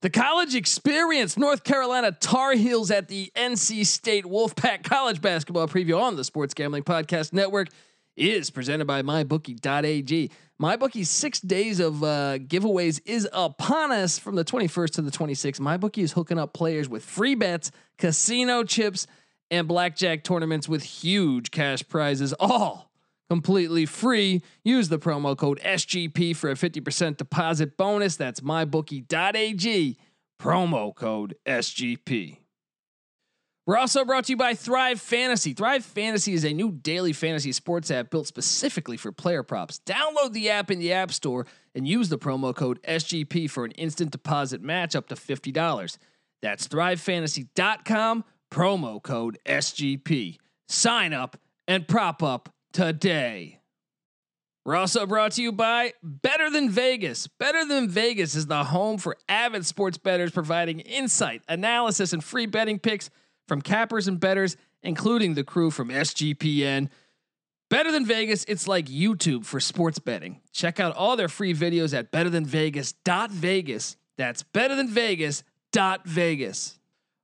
The college experience, North Carolina Tar Heels at the NC State Wolfpack College Basketball Preview on the Sports Gambling Podcast Network is presented by MyBookie.ag. MyBookie's six days of uh, giveaways is upon us from the 21st to the 26th. MyBookie is hooking up players with free bets, casino chips, and blackjack tournaments with huge cash prizes, all completely free. Use the promo code SGP for a 50% deposit bonus. That's mybookie.ag, promo code SGP. We're also brought to you by Thrive Fantasy. Thrive Fantasy is a new daily fantasy sports app built specifically for player props. Download the app in the App Store and use the promo code SGP for an instant deposit match up to $50. That's thrivefantasy.com, promo code SGP. Sign up and prop up today. We're also brought to you by Better Than Vegas. Better Than Vegas is the home for avid sports bettors providing insight, analysis, and free betting picks from cappers and bettors, including the crew from SGPN. Better Than Vegas, it's like YouTube for sports betting. Check out all their free videos at betterthanvegas.vegas. That's betterthanvegas.vegas.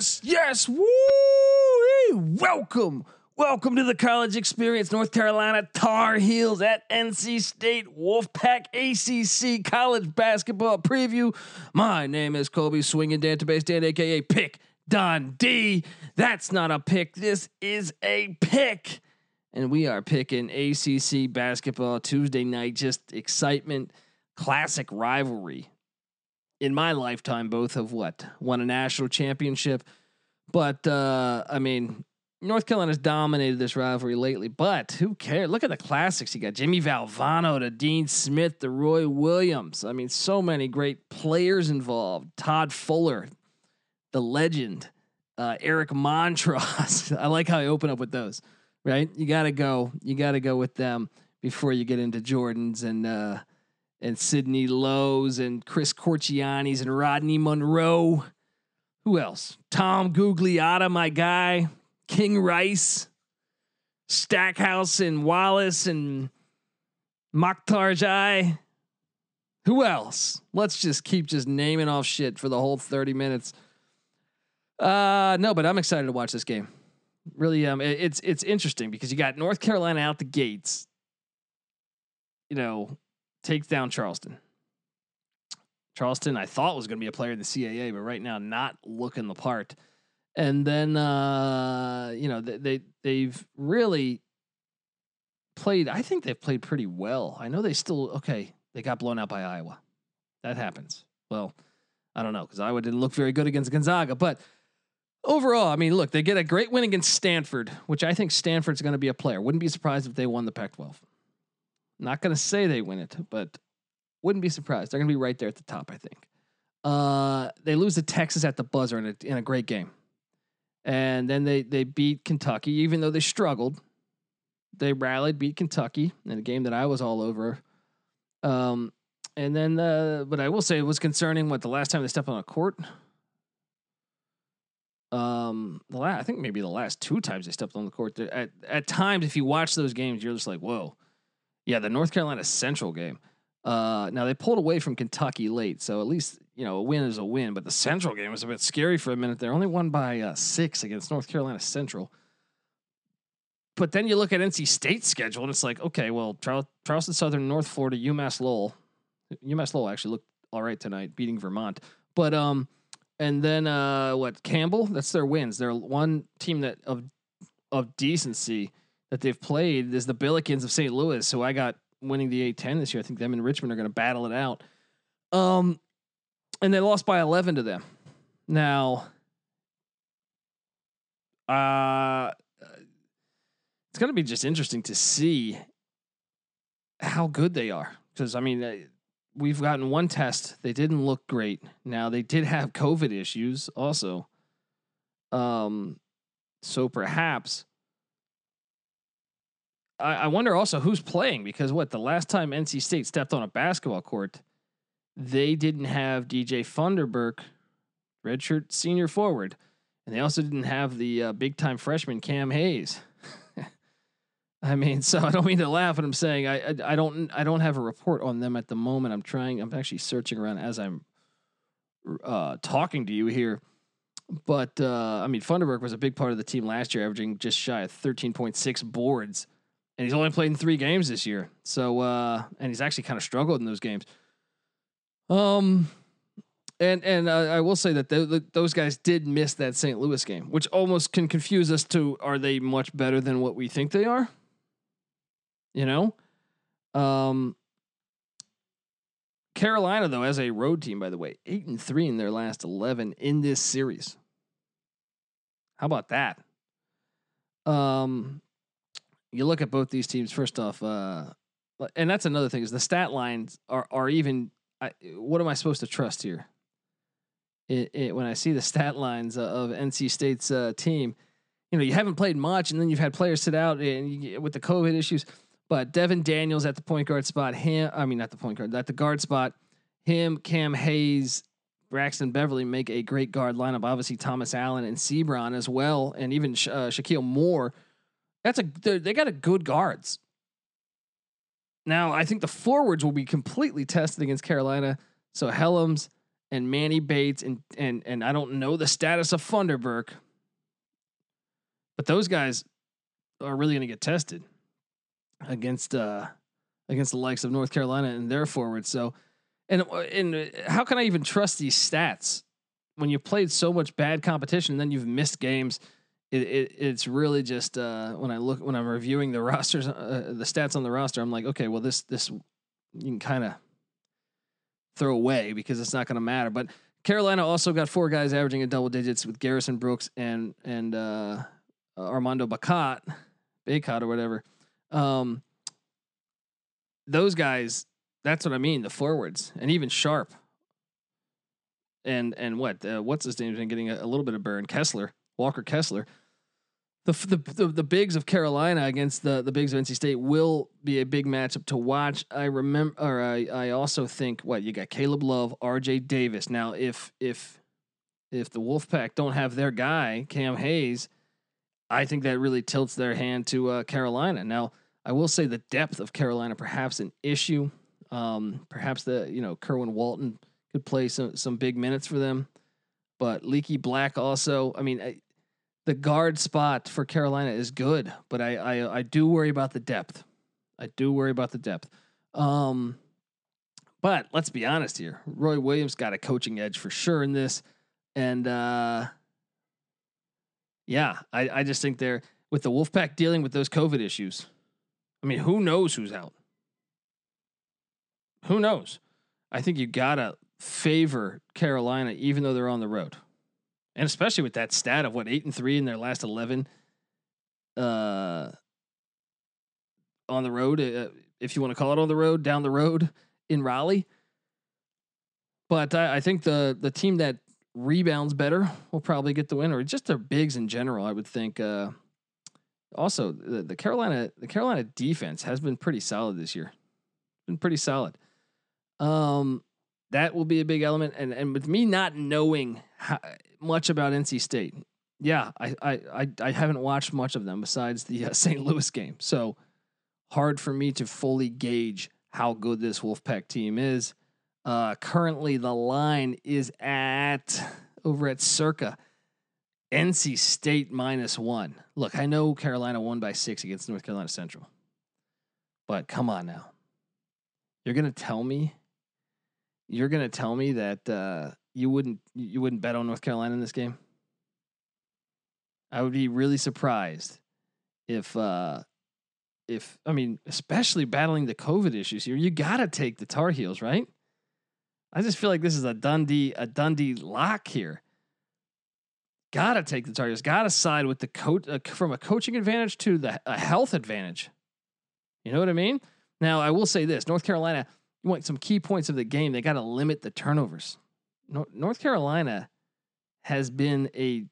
Yes, yes. Woo! Welcome. Welcome to the college experience, North Carolina Tar Heels at NC State Wolfpack ACC college basketball preview. My name is Colby Swinging Database Dan, aka Pick Dundee. That's not a pick. This is a pick, and we are picking ACC basketball Tuesday night. Just excitement, classic rivalry in my lifetime, both have what won a national championship. But uh, I mean, North Carolina's dominated this rivalry lately. But who cares? Look at the classics. You got Jimmy Valvano, to Dean Smith, the Roy Williams. I mean, so many great players involved. Todd Fuller, the legend. Uh, Eric Montross. I like how I open up with those. Right? You got to go. You got to go with them before you get into Jordans and. Uh, and Sidney Lowe's and Chris Corchiani's and Rodney Monroe. Who else? Tom Gugliotta, my guy. King Rice, Stackhouse and Wallace and Makhtar Who else? Let's just keep just naming off shit for the whole 30 minutes. Uh no, but I'm excited to watch this game. Really um it, it's it's interesting because you got North Carolina out the gates. You know, takes down Charleston. Charleston, I thought was going to be a player in the CAA, but right now not looking the part. And then uh, you know they, they they've really played. I think they've played pretty well. I know they still okay. They got blown out by Iowa. That happens. Well, I don't know because Iowa didn't look very good against Gonzaga, but overall, I mean, look, they get a great win against Stanford, which I think Stanford's going to be a player. Wouldn't be surprised if they won the Pac-12. Not going to say they win it, but wouldn't be surprised. They're going to be right there at the top, I think. Uh, they lose to Texas at the buzzer in a, in a great game. And then they, they beat Kentucky, even though they struggled. They rallied, beat Kentucky in a game that I was all over. Um, and then, uh, but I will say it was concerning what the last time they stepped on a court. Um, the last, I think maybe the last two times they stepped on the court. At at times, if you watch those games, you're just like, whoa, yeah, the North Carolina Central game. Uh, now they pulled away from Kentucky late, so at least you know a win is a win. But the Central game was a bit scary for a minute. They're only won by uh, six against North Carolina Central. But then you look at NC State's schedule, and it's like, okay, well, Charleston Southern, North Florida, UMass Lowell. UMass Lowell actually looked all right tonight, beating Vermont. But um, and then uh, what? Campbell. That's their wins. They're one team that of of decency that they've played is the Billikens of St. Louis. So I got winning the A10 this year. I think them and Richmond are going to battle it out. Um, and they lost by 11 to them. Now, uh, it's going to be just interesting to see how good they are. Because, I mean, we've gotten one test. They didn't look great. Now, they did have COVID issues also. Um, so perhaps. I, I wonder also who's playing because what the last time NC State stepped on a basketball court, they didn't have DJ Funderburk, redshirt senior forward, and they also didn't have the uh, big time freshman Cam Hayes. I mean, so I don't mean to laugh, but I'm saying I, I, I don't I don't have a report on them at the moment. I'm trying. I'm actually searching around as I'm uh, talking to you here. But uh, I mean, Funderburk was a big part of the team last year, averaging just shy of 13.6 boards, and he's only played in three games this year. So uh, and he's actually kind of struggled in those games. Um, and and uh, I will say that the, those guys did miss that St. Louis game, which almost can confuse us to are they much better than what we think they are? You know, um, Carolina though as a road team, by the way, eight and three in their last eleven in this series. How about that? Um, you look at both these teams. First off, uh, and that's another thing is the stat lines are are even. I, what am I supposed to trust here? it, it, when I see the stat lines of NC State's uh, team, you know, you haven't played much, and then you've had players sit out and you, with the COVID issues. But Devin Daniels at the point guard spot, him, I mean, not the point guard, at the guard spot, him, Cam Hayes, Braxton Beverly make a great guard lineup. Obviously, Thomas Allen and Seabron as well, and even uh, Shakeel Moore. That's a they got a good guards. Now, I think the forwards will be completely tested against Carolina. So Hellems, and Manny Bates and and and I don't know the status of Funderburk, but those guys are really going to get tested against uh against the likes of North Carolina and their forwards. So, and and how can I even trust these stats when you've played so much bad competition and then you've missed games? It, it it's really just uh, when I look when I'm reviewing the rosters, uh, the stats on the roster, I'm like, okay, well this this you can kind of throw away because it's not going to matter. But Carolina also got four guys averaging in double digits with Garrison Brooks and and uh, Armando Bacot, Bacot or whatever. Um, those guys, that's what I mean. The forwards and even Sharpe. And and what uh, what's his name? Been getting a, a little bit of burn. Kessler, Walker Kessler the, the the the bigs of Carolina against the the bigs of NC State will be a big matchup to watch. I remember, or I I also think what you got Caleb Love, R.J. Davis. Now, if if if the Wolfpack don't have their guy Cam Hayes, I think that really tilts their hand to uh, Carolina. Now, I will say the depth of Carolina perhaps an issue. Um, perhaps the you know Kerwin Walton could play some some big minutes for them, but Leaky Black also. I mean. I, the guard spot for Carolina is good, but I, I I do worry about the depth. I do worry about the depth. Um, but let's be honest here. Roy Williams got a coaching edge for sure in this, and uh, yeah, I I just think they're with the Wolfpack dealing with those COVID issues. I mean, who knows who's out? Who knows? I think you gotta favor Carolina, even though they're on the road and especially with that stat of what eight and three in their last eleven, uh, on the road, uh, if you want to call it on the road, down the road in Raleigh. But I, I think the the team that rebounds better will probably get the win, or just their bigs in general. I would think. Uh, also, the, the Carolina the Carolina defense has been pretty solid this year. Been pretty solid. Um, that will be a big element. And and with me not knowing how, much about NC State, yeah, I, I I I haven't watched much of them besides the uh, St. Louis game. So hard for me to fully gauge how good this Wolfpack team is. Uh, currently, the line is at over at circa NC State minus one. Look, I know Carolina won by six against North Carolina Central, but come on now. You're going to tell me you're gonna tell me that uh, you wouldn't you wouldn't bet on North Carolina in this game? I would be really surprised if uh, if I mean, especially battling the COVID issues here, you gotta take the Tar Heels, right? I just feel like this is a Dundee a Dundee lock here. Gotta take the Tar Heels. Gotta side with the coach uh, from a coaching advantage to the a health advantage. You know what I mean? Now I will say this: North Carolina. You want some key points of the game. They got to limit the turnovers. North Carolina has been a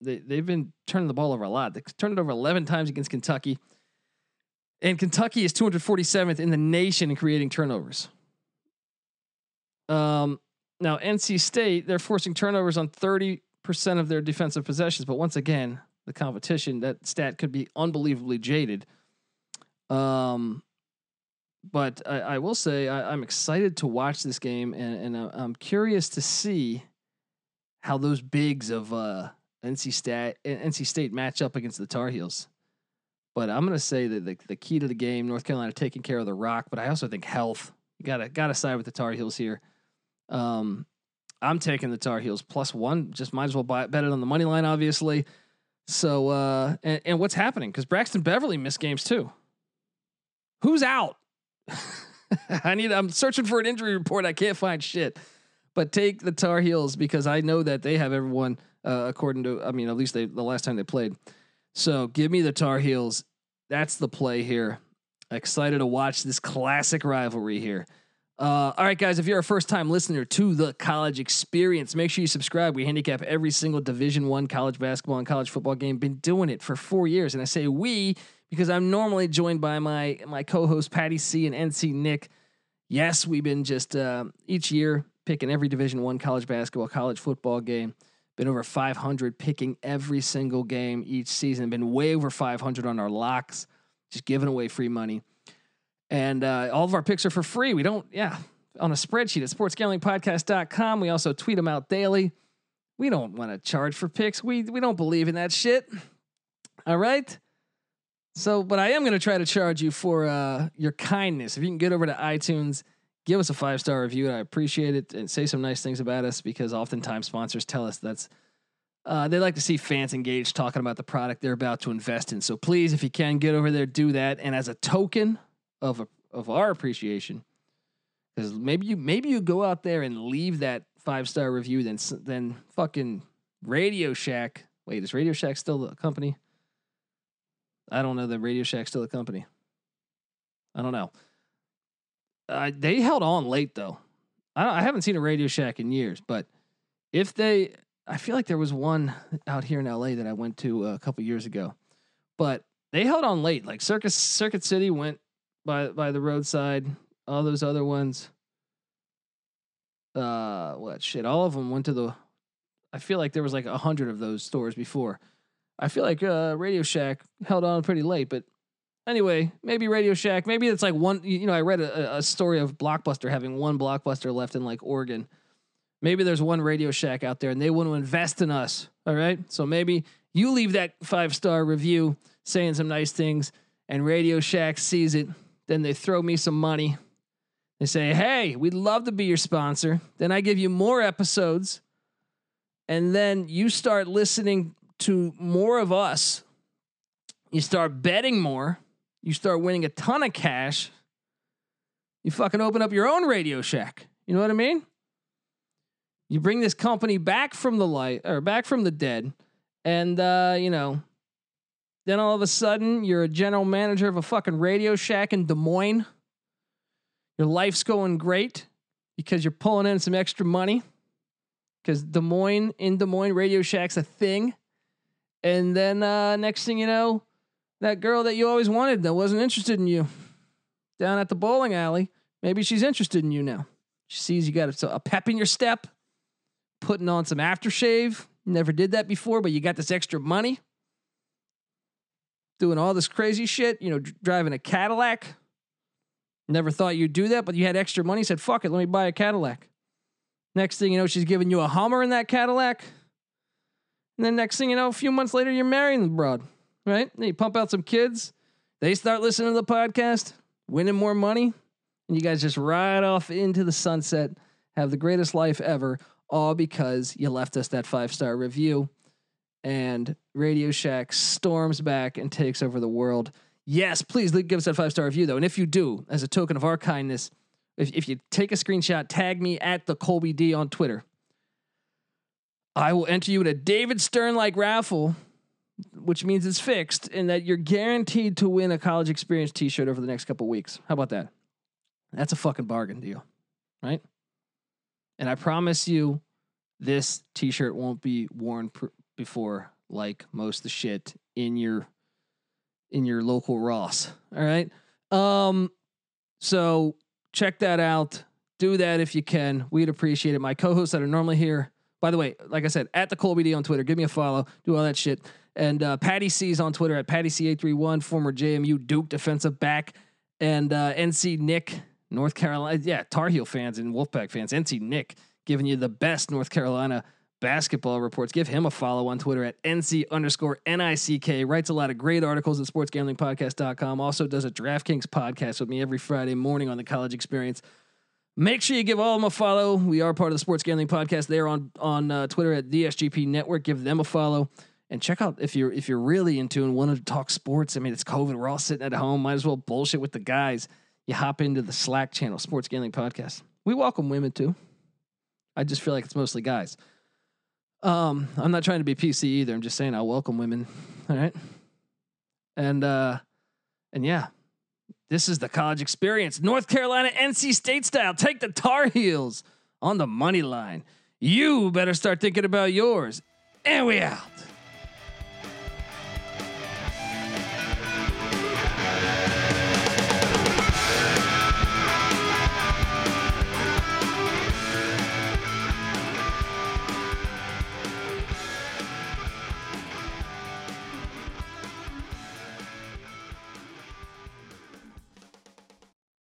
they they've been turning the ball over a lot. They turned it over 11 times against Kentucky. And Kentucky is 247th in the nation in creating turnovers. Um, now NC State, they're forcing turnovers on 30% of their defensive possessions, but once again, the competition, that stat could be unbelievably jaded. Um, but I, I will say I, am excited to watch this game, and, and I'm curious to see how those bigs of uh, NC State NC State match up against the Tar Heels. But I'm gonna say that the, the key to the game, North Carolina taking care of the rock, but I also think health. You gotta gotta side with the Tar Heels here. Um, I'm taking the Tar Heels plus one. Just might as well buy bet it on the money line, obviously. So uh, and, and what's happening? Because Braxton Beverly missed games too. Who's out? I need. I'm searching for an injury report. I can't find shit. But take the Tar Heels because I know that they have everyone uh, according to. I mean, at least they the last time they played. So give me the Tar Heels. That's the play here. Excited to watch this classic rivalry here. Uh, all right, guys. If you're a first time listener to the college experience, make sure you subscribe. We handicap every single Division One college basketball and college football game. Been doing it for four years, and I say we because I'm normally joined by my my co-host Patty C and NC Nick. Yes, we've been just uh, each year picking every Division One college basketball, college football game. Been over 500 picking every single game each season. Been way over 500 on our locks, just giving away free money. And uh, all of our picks are for free. We don't, yeah, on a spreadsheet at sportsgamblingpodcast.com. We also tweet them out daily. We don't want to charge for picks. We we don't believe in that shit. All right. So, but I am going to try to charge you for uh, your kindness. If you can get over to iTunes give us a five star review. And I appreciate it and say some nice things about us because oftentimes sponsors tell us that's uh, they like to see fans engaged talking about the product they're about to invest in. So please, if you can, get over there, do that. And as a token of a, of our appreciation, because maybe you maybe you go out there and leave that five star review, then then fucking Radio Shack. Wait, is Radio Shack still a company? I don't know that Radio Shack's still a company. I don't know. Uh, they held on late though. I, I haven't seen a Radio Shack in years, but if they, I feel like there was one out here in LA that I went to a couple years ago, but they held on late. Like Circus Circuit City went by by the roadside. All those other ones, uh, what shit? All of them went to the. I feel like there was like a hundred of those stores before. I feel like uh, Radio Shack held on pretty late, but Anyway, maybe Radio Shack. Maybe it's like one. You know, I read a, a story of Blockbuster having one Blockbuster left in like Oregon. Maybe there's one Radio Shack out there, and they want to invest in us. All right, so maybe you leave that five star review saying some nice things, and Radio Shack sees it. Then they throw me some money. They say, "Hey, we'd love to be your sponsor." Then I give you more episodes, and then you start listening to more of us. You start betting more you start winning a ton of cash. You fucking open up your own Radio Shack. You know what I mean? You bring this company back from the light or back from the dead, and uh, you know, then all of a sudden you're a general manager of a fucking Radio Shack in Des Moines. Your life's going great because you're pulling in some extra money. Because Des Moines in Des Moines Radio Shack's a thing. And then uh, next thing you know, that girl that you always wanted that wasn't interested in you down at the bowling alley. Maybe she's interested in you now. She sees you got a, a pep in your step, putting on some aftershave. Never did that before, but you got this extra money, doing all this crazy shit. You know, driving a Cadillac. Never thought you'd do that, but you had extra money. Said, "Fuck it, let me buy a Cadillac." Next thing you know, she's giving you a Hummer in that Cadillac. And then next thing you know, a few months later, you're marrying the broad right? Then you pump out some kids, they start listening to the podcast, winning more money, and you guys just ride off into the sunset, have the greatest life ever, all because you left us that five star review. And Radio Shack storms back and takes over the world. Yes, please give us that five star review though. And if you do, as a token of our kindness, if, if you take a screenshot, tag me at the Colby D on Twitter. I will enter you in a David Stern like raffle, which means it's fixed, and that you're guaranteed to win a college experience t shirt over the next couple weeks. How about that? That's a fucking bargain deal, right? And I promise you, this t shirt won't be worn pr- before like most of the shit in your in your local Ross. All right. Um, so check that out. Do that if you can. We'd appreciate it. My co-hosts that are normally here. By the way, like I said, at the Colby D on Twitter. Give me a follow. Do all that shit. And uh, Patty C's on Twitter at Patty C831, former JMU Duke defensive back, and uh, NC Nick, North Carolina. Yeah, Tar Heel fans and Wolfpack fans. NC Nick giving you the best North Carolina basketball reports. Give him a follow on Twitter at NC underscore NICK. Writes a lot of great articles at sportsgamblingpodcast.com. Also does a DraftKings podcast with me every Friday morning on the college experience. Make sure you give all of them a follow. We are part of the Sports Gambling Podcast. They're on on uh, Twitter at the SGP Network. Give them a follow and check out if you're if you're really into and want to talk sports. I mean, it's COVID. We're all sitting at home. Might as well bullshit with the guys. You hop into the Slack channel, Sports Gambling Podcast. We welcome women too. I just feel like it's mostly guys. Um, I'm not trying to be PC either. I'm just saying I'll welcome women. All right. And uh and yeah, this is the college experience. North Carolina NC State style. Take the Tar Heels on the money line. You better start thinking about yours. And we out.